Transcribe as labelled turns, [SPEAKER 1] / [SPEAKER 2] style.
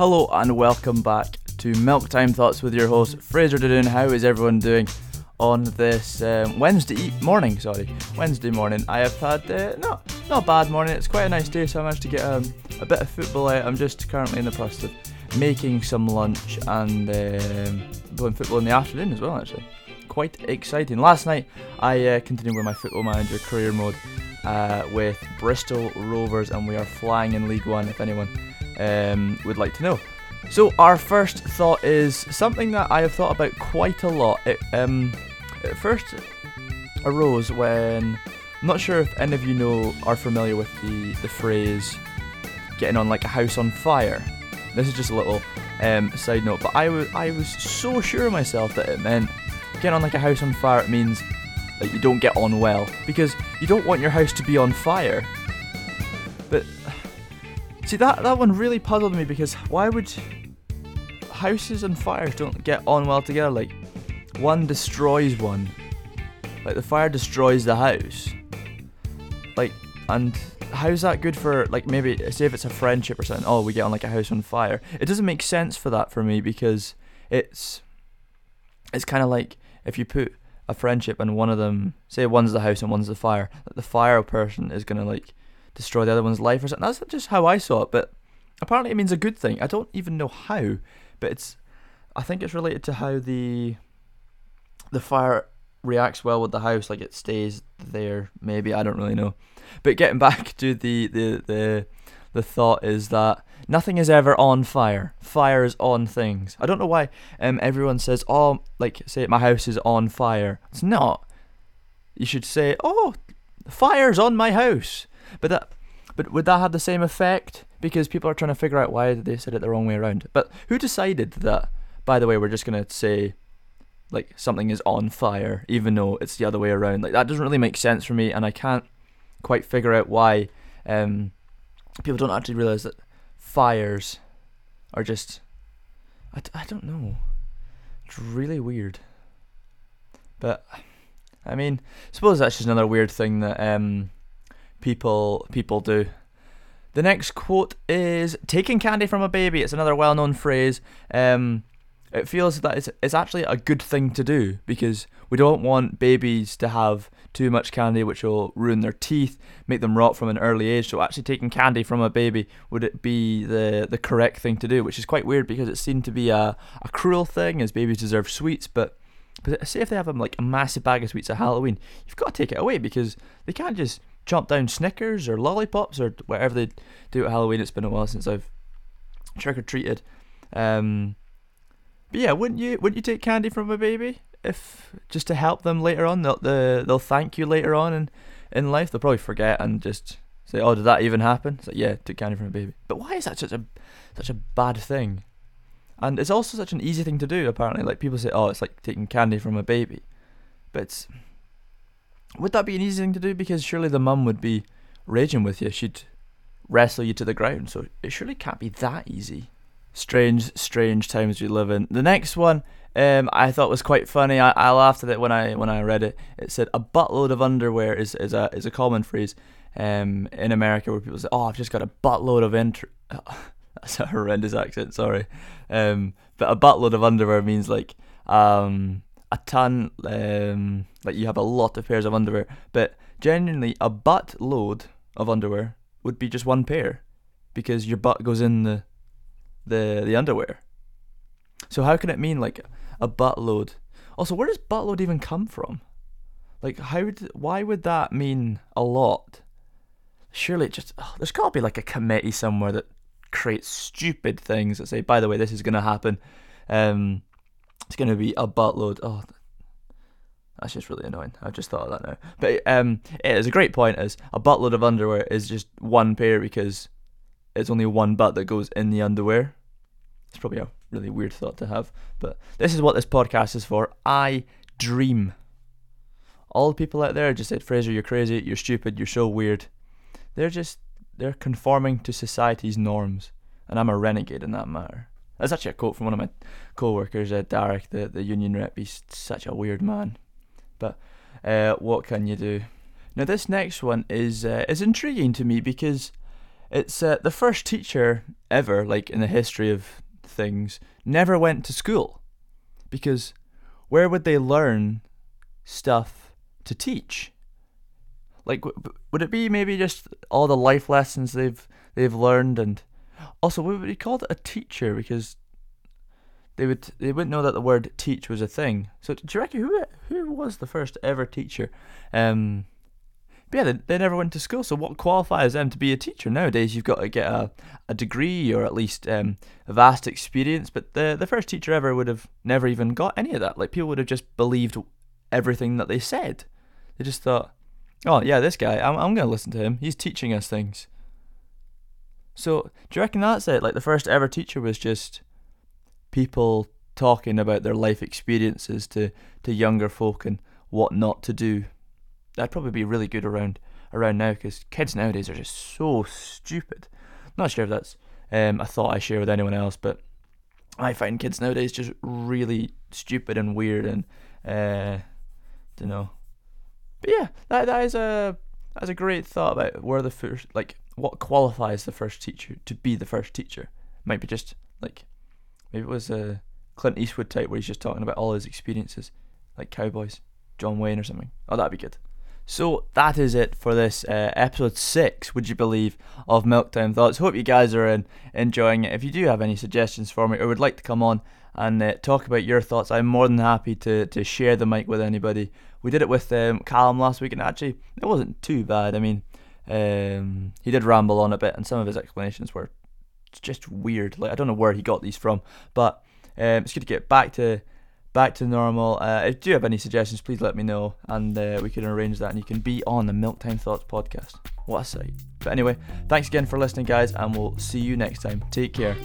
[SPEAKER 1] Hello and welcome back to Milk Time Thoughts with your host Fraser Doon. How is everyone doing on this um, Wednesday morning? Sorry, Wednesday morning. I have had uh, not not a bad morning. It's quite a nice day, so I managed to get um, a bit of football out. I'm just currently in the process of making some lunch and um, playing football in the afternoon as well. Actually, quite exciting. Last night I uh, continued with my football manager career mode uh, with Bristol Rovers, and we are flying in League One. If anyone um, would like to know. So our first thought is something that I have thought about quite a lot. It, um, it first arose when I'm not sure if any of you know are familiar with the the phrase "getting on like a house on fire." This is just a little um, side note, but I was I was so sure of myself that it meant getting on like a house on fire. It means that you don't get on well because you don't want your house to be on fire. See that that one really puzzled me because why would houses and fires don't get on well together? Like one destroys one. Like the fire destroys the house. Like and how's that good for like maybe say if it's a friendship or something? Oh, we get on like a house on fire. It doesn't make sense for that for me because it's it's kind of like if you put a friendship and one of them say one's the house and one's the fire, that the fire person is gonna like destroy the other one's life or something. That's just how I saw it, but apparently it means a good thing. I don't even know how, but it's I think it's related to how the the fire reacts well with the house, like it stays there. Maybe I don't really know. But getting back to the the the the thought is that nothing is ever on fire. Fire is on things. I don't know why um everyone says oh like say my house is on fire. It's not. You should say oh fire's on my house. But that but would that have the same effect? Because people are trying to figure out why they said it the wrong way around. But who decided that? By the way, we're just gonna say like something is on fire, even though it's the other way around. Like that doesn't really make sense for me, and I can't quite figure out why um, people don't actually realize that fires are just. I, I don't know. It's really weird. But I mean, suppose that's just another weird thing that um, people people do. The next quote is taking candy from a baby. It's another well-known phrase. Um, it feels that it's, it's actually a good thing to do because we don't want babies to have too much candy which will ruin their teeth make them rot from an early age so actually taking candy from a baby would it be the the correct thing to do which is quite weird because it seemed to be a, a cruel thing as babies deserve sweets but but say if they have them like a massive bag of sweets at Halloween you've got to take it away because they can't just chomp down Snickers or lollipops or whatever they do at Halloween it's been a while since I've trick or treated um but yeah, wouldn't you wouldn't you take candy from a baby if just to help them later on? They'll the, they'll thank you later on in in life. They'll probably forget and just say, "Oh, did that even happen?" It's like, yeah, took candy from a baby. But why is that such a such a bad thing? And it's also such an easy thing to do. Apparently, like people say, "Oh, it's like taking candy from a baby," but it's, would that be an easy thing to do? Because surely the mum would be raging with you. She'd wrestle you to the ground. So it surely can't be that easy strange, strange times we live in. The next one, um, I thought was quite funny. I, I laughed at it when I when I read it. It said a buttload of underwear is, is a is a common phrase um, in America where people say, "Oh, I've just got a buttload of inter." That's a horrendous accent. Sorry, um, but a buttload of underwear means like um, a ton. Um, like you have a lot of pairs of underwear, but genuinely a butt load of underwear would be just one pair because your butt goes in the the the underwear. So how can it mean like a butt load? Also, where does butt load even come from? Like, how would why would that mean a lot? Surely it just oh, there's got to be like a committee somewhere that creates stupid things that say, by the way, this is gonna happen. Um, it's gonna be a buttload. Oh, that's just really annoying. I've just thought of that now. But um, it is a great point. Is a buttload of underwear is just one pair because it's only one butt that goes in the underwear. It's probably a really weird thought to have, but this is what this podcast is for. I dream. All the people out there just said, Fraser, you're crazy, you're stupid, you're so weird. They're just, they're conforming to society's norms, and I'm a renegade in that matter. That's actually a quote from one of my co-workers, uh, Derek, the, the union rep. He's such a weird man. But uh, what can you do? Now this next one is uh, is intriguing to me because it's uh, the first teacher ever, like in the history of things, never went to school. Because where would they learn stuff to teach? Like, w- would it be maybe just all the life lessons they've they've learned, and also we would be called a teacher because they would they wouldn't know that the word teach was a thing. So do you reckon who who was the first ever teacher? Um, but yeah, they, they never went to school. So what qualifies them to be a teacher nowadays? You've got to get a, a degree or at least um, a vast experience. But the the first teacher ever would have never even got any of that. Like people would have just believed everything that they said. They just thought, oh yeah, this guy, I'm I'm gonna listen to him. He's teaching us things. So do you reckon that's it? Like the first ever teacher was just people talking about their life experiences to, to younger folk and what not to do. That'd probably be really good around around now because kids nowadays are just so stupid. Not sure if that's um, a thought I share with anyone else, but I find kids nowadays just really stupid and weird and uh, don't know. But yeah, that that is a that's a great thought about where the first like what qualifies the first teacher to be the first teacher. Might be just like maybe it was a Clint Eastwood type where he's just talking about all his experiences, like cowboys, John Wayne or something. Oh, that'd be good. So that is it for this uh, episode six. Would you believe of Milktime Thoughts? Hope you guys are in, enjoying it. If you do have any suggestions for me or would like to come on and uh, talk about your thoughts, I'm more than happy to to share the mic with anybody. We did it with um, Callum last week, and actually it wasn't too bad. I mean, um, he did ramble on a bit, and some of his explanations were just weird. Like I don't know where he got these from, but um, it's good to get back to back to normal. Uh, if you have any suggestions, please let me know, and uh, we can arrange that, and you can be on the Milktime Thoughts podcast. What a sight! But anyway, thanks again for listening, guys, and we'll see you next time. Take care.